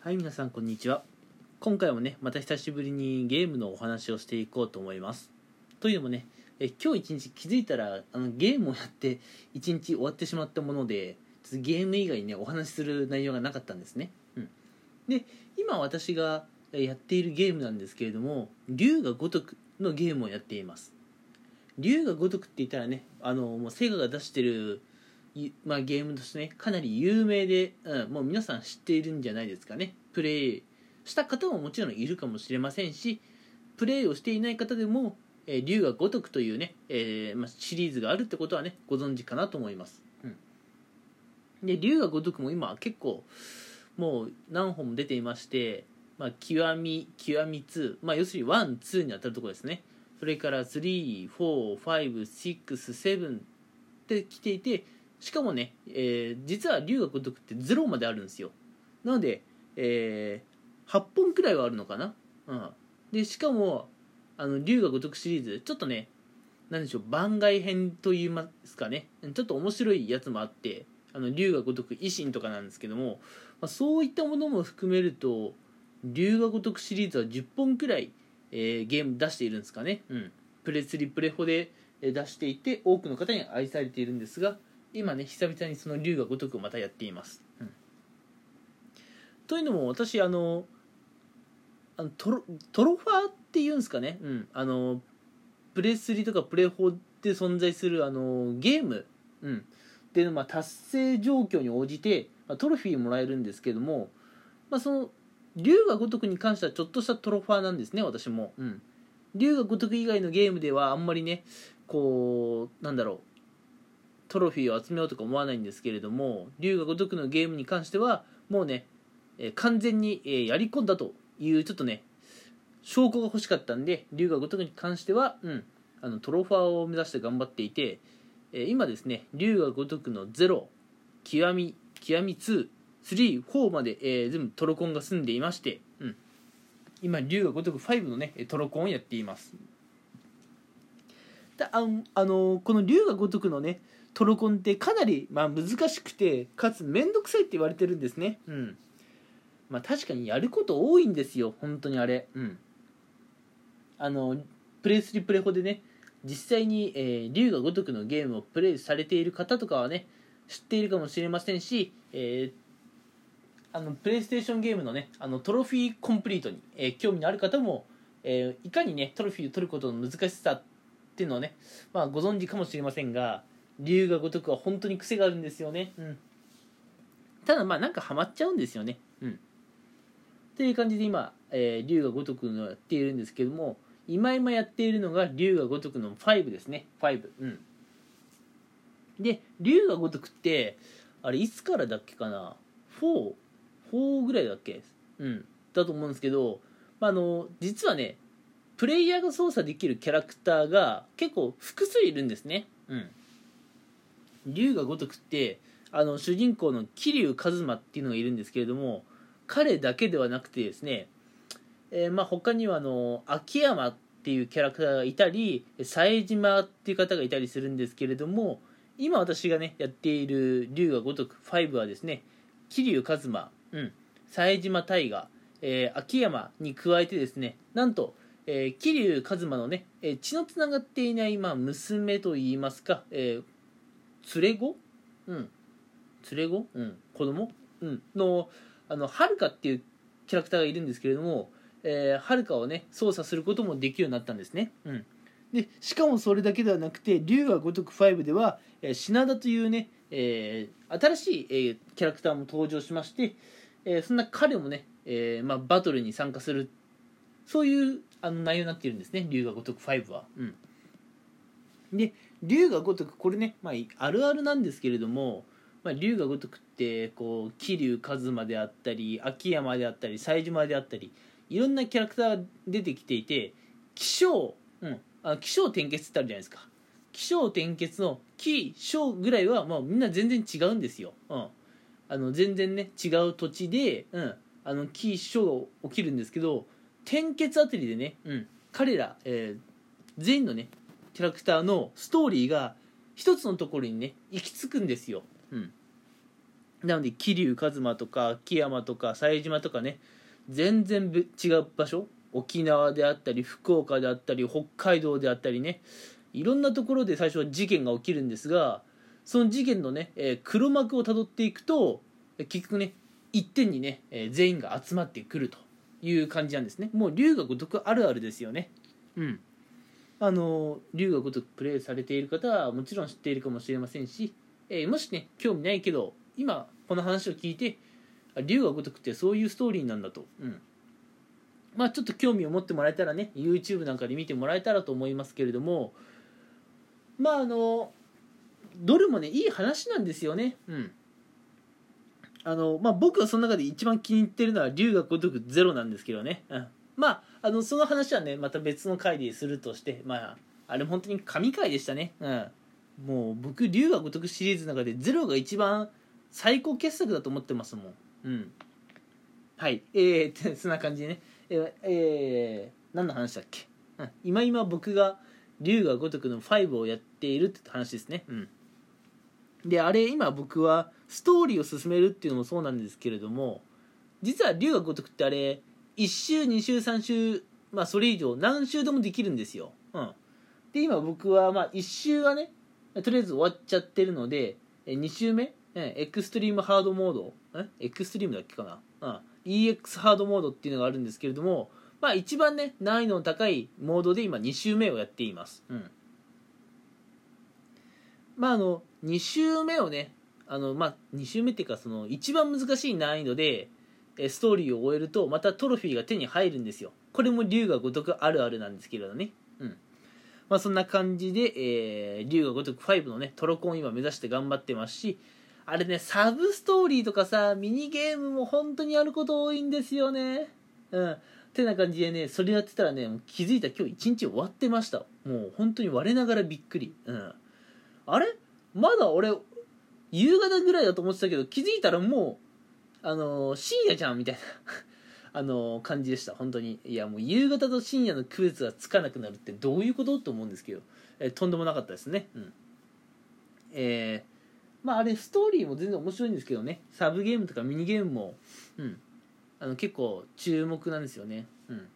はい皆さんこんにちは。今回もねまた久しぶりにゲームのお話をしていこうと思います。というのもねえ今日一日気づいたらあのゲームをやって一日終わってしまったものでゲーム以外にねお話しする内容がなかったんですね、うん、で今私がやっているゲームなんですけれども龍が如くのゲームをやっています。龍が如くって言ったらねあのもうセガが出してるまあ、ゲームとしてねかなり有名で、うん、もう皆さん知っているんじゃないですかね。プレイした方ももちろんいるかもしれませんしプレイをしていない方でも「えー、竜が如く」というね、えーまあ、シリーズがあるってことはねご存知かなと思います、うん、で竜が如くも今結構もう何本も出ていましてまあ、極み極み2、まあ、要するに12に当たるところですね。それから34567って来ていてしかもね、えー、実は龍が如くって0まであるんですよ。なので、えー、8本くらいはあるのかな、うん、でしかもあの龍が如くシリーズちょっとね何でしょう番外編といいますかね。ちょっと面白いやつもあってあの龍が如く維新とかなんですけども、まあ、そういったものも含めると龍が如くシリーズは10本くらい、えー、ゲーム出しているんですかね、うん、プレスリプレホで出していて多くの方に愛されているんですが今ね久々にその龍が如くまたやっています、うん、というのも私あのあのトロトロファーっていうんですかね、うん、あのプレスリとかプレ4で存在するあのゲーム、うん、でまあ達成状況に応じて、まあ、トロフィーもらえるんですけども、まあ、その龍が如くに関してはちょっとしたトロファーなんですね私も、うん、龍が如く以外のゲームではあんまりねこうなんだろうトロフィーを集めようとか思わないんですけれども龍が如くのゲームに関してはもうね、え、完全に、え、やり込んだというちょっとね証拠が欲しかったんで龍が如くに関しては、うん、あのトロファーを目指して頑張っていて、え、今ですね龍が如くの0極み極み234まで、えー、全部トロコンが済んでいまして、うん、今龍が如く5のねトロコンをやっています。あのあのこの龍が如くのねトロコンってかなり、まあ、難しくてかつ面倒くさいって言われてるんですね。うん。まあ確かにやること多いんですよ本当にあれ。うん。あのプレイスリプレホでね実際に、えー、竜が如くのゲームをプレイされている方とかはね知っているかもしれませんし、えー、あのプレイステーションゲームのねあのトロフィーコンプリートに、えー、興味のある方も、えー、いかにねトロフィーを取ることの難しさっていうのをね、まあ、ご存知かもしれませんが龍が如くは本当に癖があるんですよね。うん。ただまあなんかハマっちゃうんですよね。うん。っていう感じで今、えー、龍が如くのやっているんですけども今今やっているのが龍が如くの5ですね。5うん。で龍が如くってあれいつからだっけかな？44ぐらいだっけ？うん。だと思うんですけど、まあ、あの実はねプレイヤーが操作できるキャラクターが結構複数いるんですね。うん。龍が如くってあの主人公の桐生一馬っていうのがいるんですけれども彼だけではなくてですね、えー、まあ他にはあの秋山っていうキャラクターがいたり冴島っていう方がいたりするんですけれども今私がねやっている龍が如く5はですね桐生一馬、うん、冴島大河、えー、秋山に加えてですねなんとえー、桐生一馬のね、えー、血のつながっていない、まあ、娘といいますか、えー、連れ子？うん。連れ子？うん。子供？うん。のあのはるかっていうキャラクターがいるんですけれどもはるかをね操作することもできるようになったんですね。うん。でしかもそれだけではなくて龍が如く5では、えー、品田というね、えー、新しい、えー、キャラクターも登場しまして、えー、そんな彼もね、えーまあ、バトルに参加するそういうあの内容になっているんですね龍が如く5は。うん、で龍が如くこれね、まあ、あるあるなんですけれども、まあ、龍が如くってこう桐生一馬であったり秋山であったり冴島であったりいろんなキャラクターが出てきていて気象、うん、あ気象転結ってあるじゃないですか。気象転結の気象ぐらいは、まあ、みんな全然違うんですよ、うん、あの全然ね違う土地で、うん、あの気象が起きるんですけど転結あたりでね、うん、彼ら、えー、全員のねキャラクターのストーリーが一つのところにね行き着くんですよ、うん、なので桐生一馬とか木山とか冴島とかね全然べ違う場所。沖縄であったり福岡であったり北海道であったりねいろんなところで最初は事件が起きるんですがその事件のね、えー黒幕をたどっていくとえー結局ね一点にね、えー全員が集まってくるという感じなんですね。もう龍が如くあるあるですよね。うん。あの龍が如くプレイされている方はもちろん知っているかもしれませんし、えーもしね興味ないけど今この話を聞いてあ龍が如くってそういうストーリーなんだと、うん、まあちょっと興味を持ってもらえたらね YouTube なんかで見てもらえたらと思いますけれどもまああのどれもねいい話なんですよね。うんあのまあ僕はその中で一番気に入ってるのは龍が如くゼロなんですけどね、うん、まああのその話はねまた別の回でするとしてまああれ本当に神回でしたね。うん。もう僕龍が如くシリーズの中でゼロが一番最高傑作だと思ってますもん。うん。はい。えー、そんな感じでね。えー、えー、何の話だっけ、うん、今今僕が龍が如くの5をやっているって話ですね。うん。であれ今僕はストーリーを進めるっていうのもそうなんですけれども実は龍が如くってあれ1週2週3週まあそれ以上何週でもできるんですよ、うん、で今僕はまあ1週はねとりあえず終わっちゃってるので2週目？エクストリームハードモードエクストリームだっけかな、うん、EX ハードモードっていうのがあるんですけれどもまあ一番ね難易度の高いモードで今2週目をやっています。うん。まああの2週目をねあのまあ2週目っていうかその一番難しい難易度でストーリーを終えるとまたトロフィーが手に入るんですよ。これも龍が如くあるあるなんですけれどね。うん。まあそんな感じで、えー、龍が如く5のねトロコン今目指して頑張ってますしあれねサブストーリーとかさミニゲームも本当にやること多いんですよね。うん。てな感じでねそれやってたらねもう気づいた今日一日終わってました。もう本当に我ながらびっくり。うん。あれ？まだ俺夕方ぐらいだと思ってたけど気づいたらもうあのー深夜じゃんみたいな。あのー感じでした本当に。いやもう夕方と深夜の区別がつかなくなるってどういうことと思うんですけど、えーとんでもなかったですね。うん。えーまああれストーリーも全然面白いんですけどね。サブゲームとかミニゲームも。うん。あの結構注目なんですよね。うん。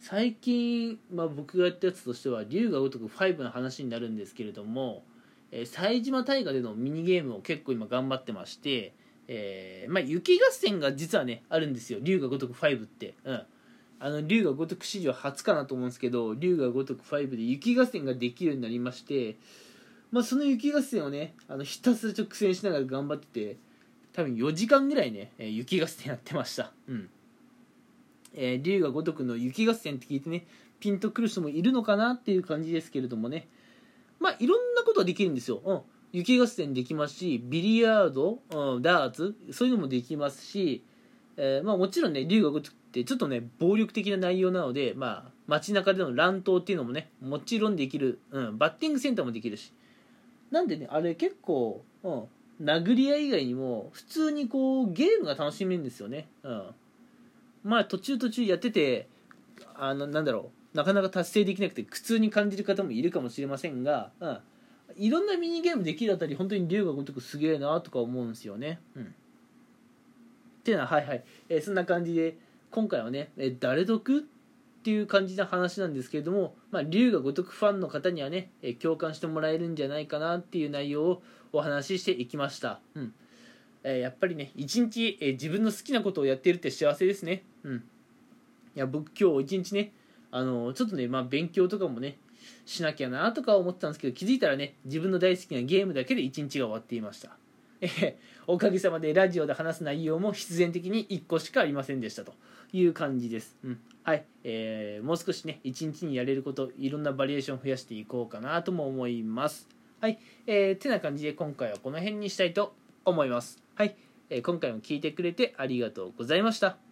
最近、まあ、僕がやったやつとしては龍が如く5の話になるんですけれども、えー、冴島大河でのミニゲームを結構今頑張ってまして、えーまあ、雪合戦が実はねあるんですよ。龍が如く5って。うん。あの龍が如く史上初かなと思うんですけど龍が如く5で雪合戦ができるようになりまして、まあ、その雪合戦をねあのひたすら直線しながら頑張ってて多分4時間ぐらいね、えー雪合戦やってました。うん。えー龍が如くの雪合戦って聞いてねピンとくる人もいるのかなっていう感じですけれどもね。まあいろんなことができるんですよ、うん、雪合戦できますしビリヤード、うん、ダーツそういうのもできますし、えーまあ、もちろんね龍が如くってちょっとね暴力的な内容なので、まあ、街中での乱闘っていうのもねもちろんできる、うん、バッティングセンターもできるし。なんでねあれ結構、うん、殴り合い以外にも普通にこうゲームが楽しめるんですよね、うん、まあ途中途中やっててあのなんだろうなかなか達成できなくて苦痛に感じる方もいるかもしれませんが、うん、いろんなミニゲームできるあたり本当に龍が如くすげえなとか思うんですよね。うん、っていうのははいはい、えーそんな感じで今回はね、えー誰得っていう感じな話なんですけれども、まあ、龍が如くファンの方にはね、えー共感してもらえるんじゃないかなっていう内容をお話ししていきました。うんえやっぱりね一日、えー自分の好きなことをやっているって幸せですね。うんいや僕今日一日ねあのちょっとね、まあ、勉強とかもねしなきゃなとか思ってたんですけど気づいたらね自分の大好きなゲームだけで一日が終わっていました。えおかげさまでラジオで話す内容も必然的に1個しかありませんでしたという感じです、うん。はい。えーもう少しね一日にやれることいろんなバリエーション増やしていこうかなとも思います。はい、えー、てな感じで今回はこの辺にしたいと思います。はい、えー今回も聞いてくれてありがとうございました。